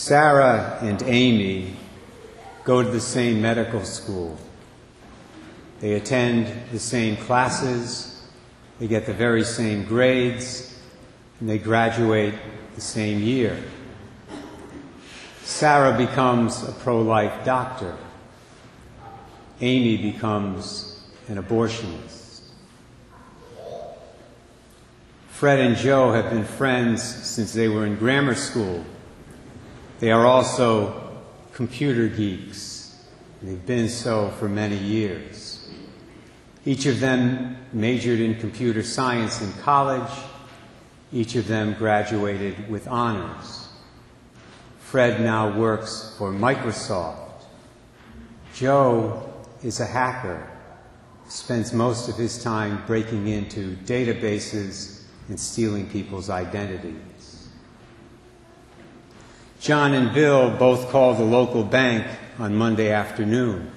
Sarah and Amy go to the same medical school. They attend the same classes, they get the very same grades, and they graduate the same year. Sarah becomes a pro life doctor. Amy becomes an abortionist. Fred and Joe have been friends since they were in grammar school. They are also computer geeks. They've been so for many years. Each of them majored in computer science in college. Each of them graduated with honors. Fred now works for Microsoft. Joe is a hacker, spends most of his time breaking into databases and stealing people's identities. John and Bill both called the local bank on Monday afternoon.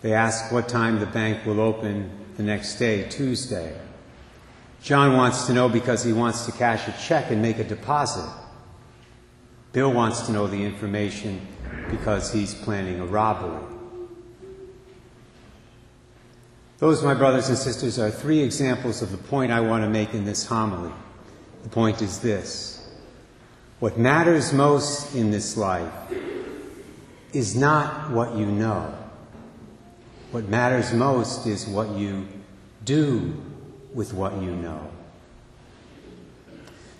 They ask what time the bank will open the next day, Tuesday. John wants to know because he wants to cash a check and make a deposit. Bill wants to know the information because he's planning a robbery. Those, my brothers and sisters, are three examples of the point I want to make in this homily. The point is this what matters most in this life is not what you know. What matters most is what you do with what you know.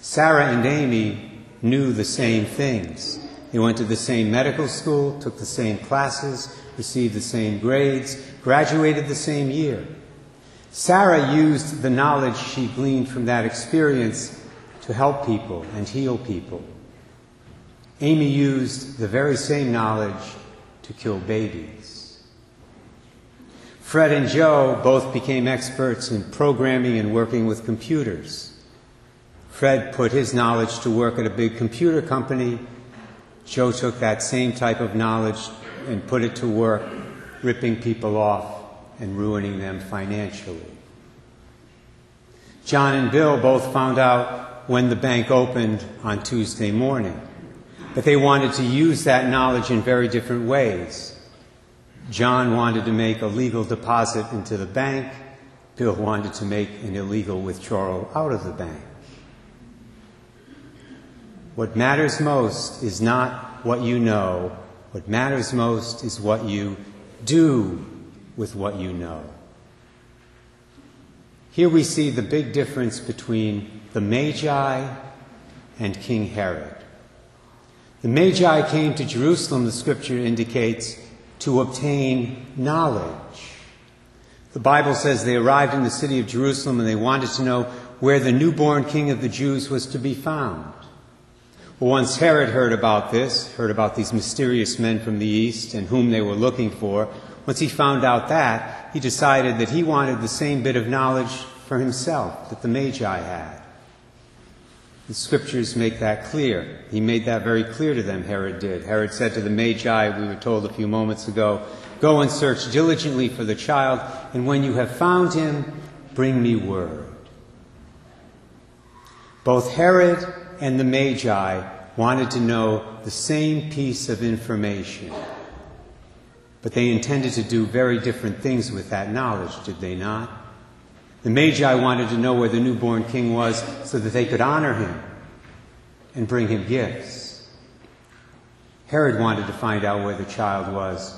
Sarah and Amy knew the same things. They went to the same medical school, took the same classes, received the same grades, graduated the same year. Sarah used the knowledge she gleaned from that experience to help people and heal people. Amy used the very same knowledge to kill babies. Fred and Joe both became experts in programming and working with computers. Fred put his knowledge to work at a big computer company. Joe took that same type of knowledge and put it to work ripping people off and ruining them financially. John and Bill both found out when the bank opened on Tuesday morning, but they wanted to use that knowledge in very different ways. John wanted to make a legal deposit into the bank. Bill wanted to make an illegal withdrawal out of the bank. What matters most is not what you know. What matters most is what you do with what you know. Here we see the big difference between the Magi and King Herod. The Magi came to Jerusalem, the scripture indicates, to obtain knowledge. The Bible says they arrived in the city of Jerusalem and they wanted to know where the newborn king of the Jews was to be found. Well, once Herod heard about this, heard about these mysterious men from the east and whom they were looking for, once he found out that, he decided that he wanted the same bit of knowledge for himself that the Magi had. The scriptures make that clear. He made that very clear to them, Herod did. Herod said to the Magi, we were told a few moments ago, Go and search diligently for the child, and when you have found him, bring me word. Both Herod and the Magi wanted to know the same piece of information. But they intended to do very different things with that knowledge, did they not? The Magi wanted to know where the newborn king was so that they could honor him and bring him gifts. Herod wanted to find out where the child was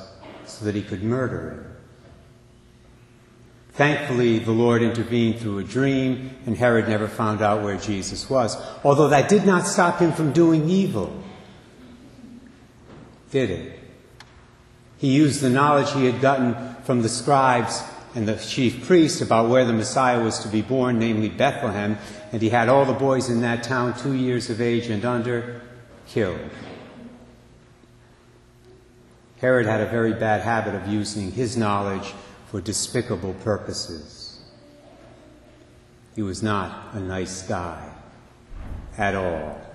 so that he could murder him. Thankfully, the Lord intervened through a dream, and Herod never found out where Jesus was. Although that did not stop him from doing evil, did it? He used the knowledge he had gotten from the scribes and the chief priests about where the Messiah was to be born, namely Bethlehem, and he had all the boys in that town, two years of age and under, killed. Herod had a very bad habit of using his knowledge for despicable purposes. He was not a nice guy at all.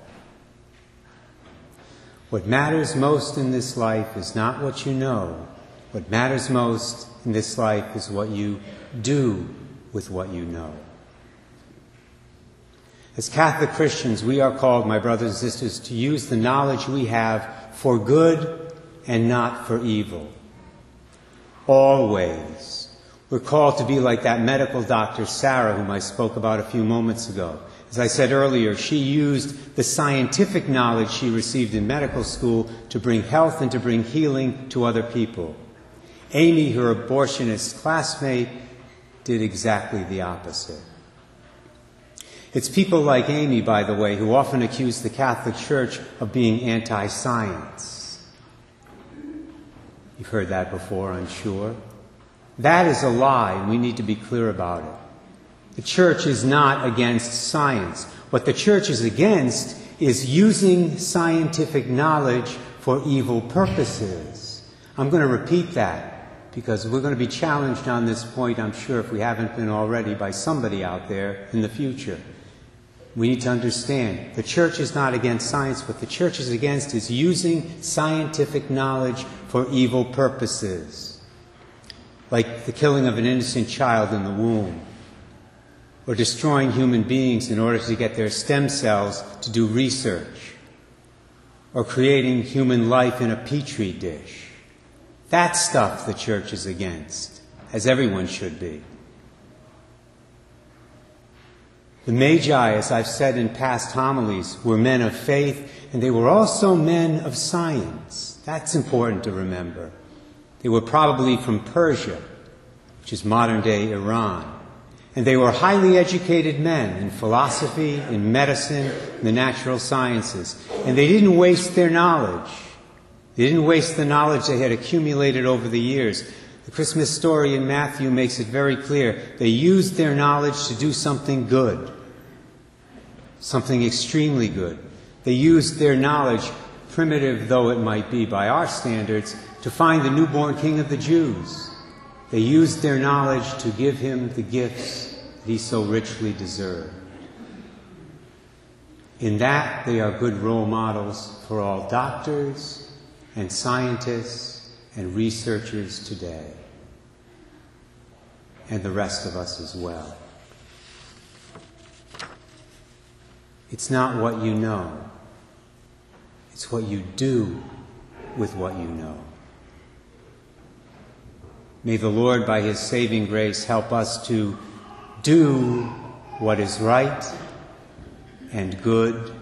What matters most in this life is not what you know. What matters most in this life is what you do with what you know. As Catholic Christians, we are called, my brothers and sisters, to use the knowledge we have for good and not for evil. Always. We're called to be like that medical doctor, Sarah, whom I spoke about a few moments ago. As I said earlier, she used the scientific knowledge she received in medical school to bring health and to bring healing to other people. Amy, her abortionist classmate, did exactly the opposite. It's people like Amy, by the way, who often accuse the Catholic Church of being anti science. You've heard that before, I'm sure. That is a lie, and we need to be clear about it. The church is not against science. What the church is against is using scientific knowledge for evil purposes. I'm going to repeat that because we're going to be challenged on this point, I'm sure, if we haven't been already, by somebody out there in the future. We need to understand the church is not against science. What the church is against is using scientific knowledge for evil purposes, like the killing of an innocent child in the womb, or destroying human beings in order to get their stem cells to do research, or creating human life in a petri dish. That stuff the church is against, as everyone should be. The Magi, as I've said in past homilies, were men of faith, and they were also men of science. That's important to remember. They were probably from Persia, which is modern day Iran. And they were highly educated men in philosophy, in medicine, in the natural sciences. And they didn't waste their knowledge. They didn't waste the knowledge they had accumulated over the years. The Christmas story in Matthew makes it very clear. They used their knowledge to do something good, something extremely good. They used their knowledge, primitive though it might be by our standards, to find the newborn king of the Jews. They used their knowledge to give him the gifts that he so richly deserved. In that, they are good role models for all doctors and scientists and researchers today, and the rest of us as well. It's not what you know, it's what you do with what you know. May the Lord, by His saving grace, help us to do what is right and good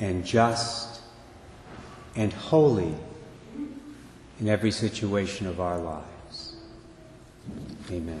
and just and holy in every situation of our lives. Amen.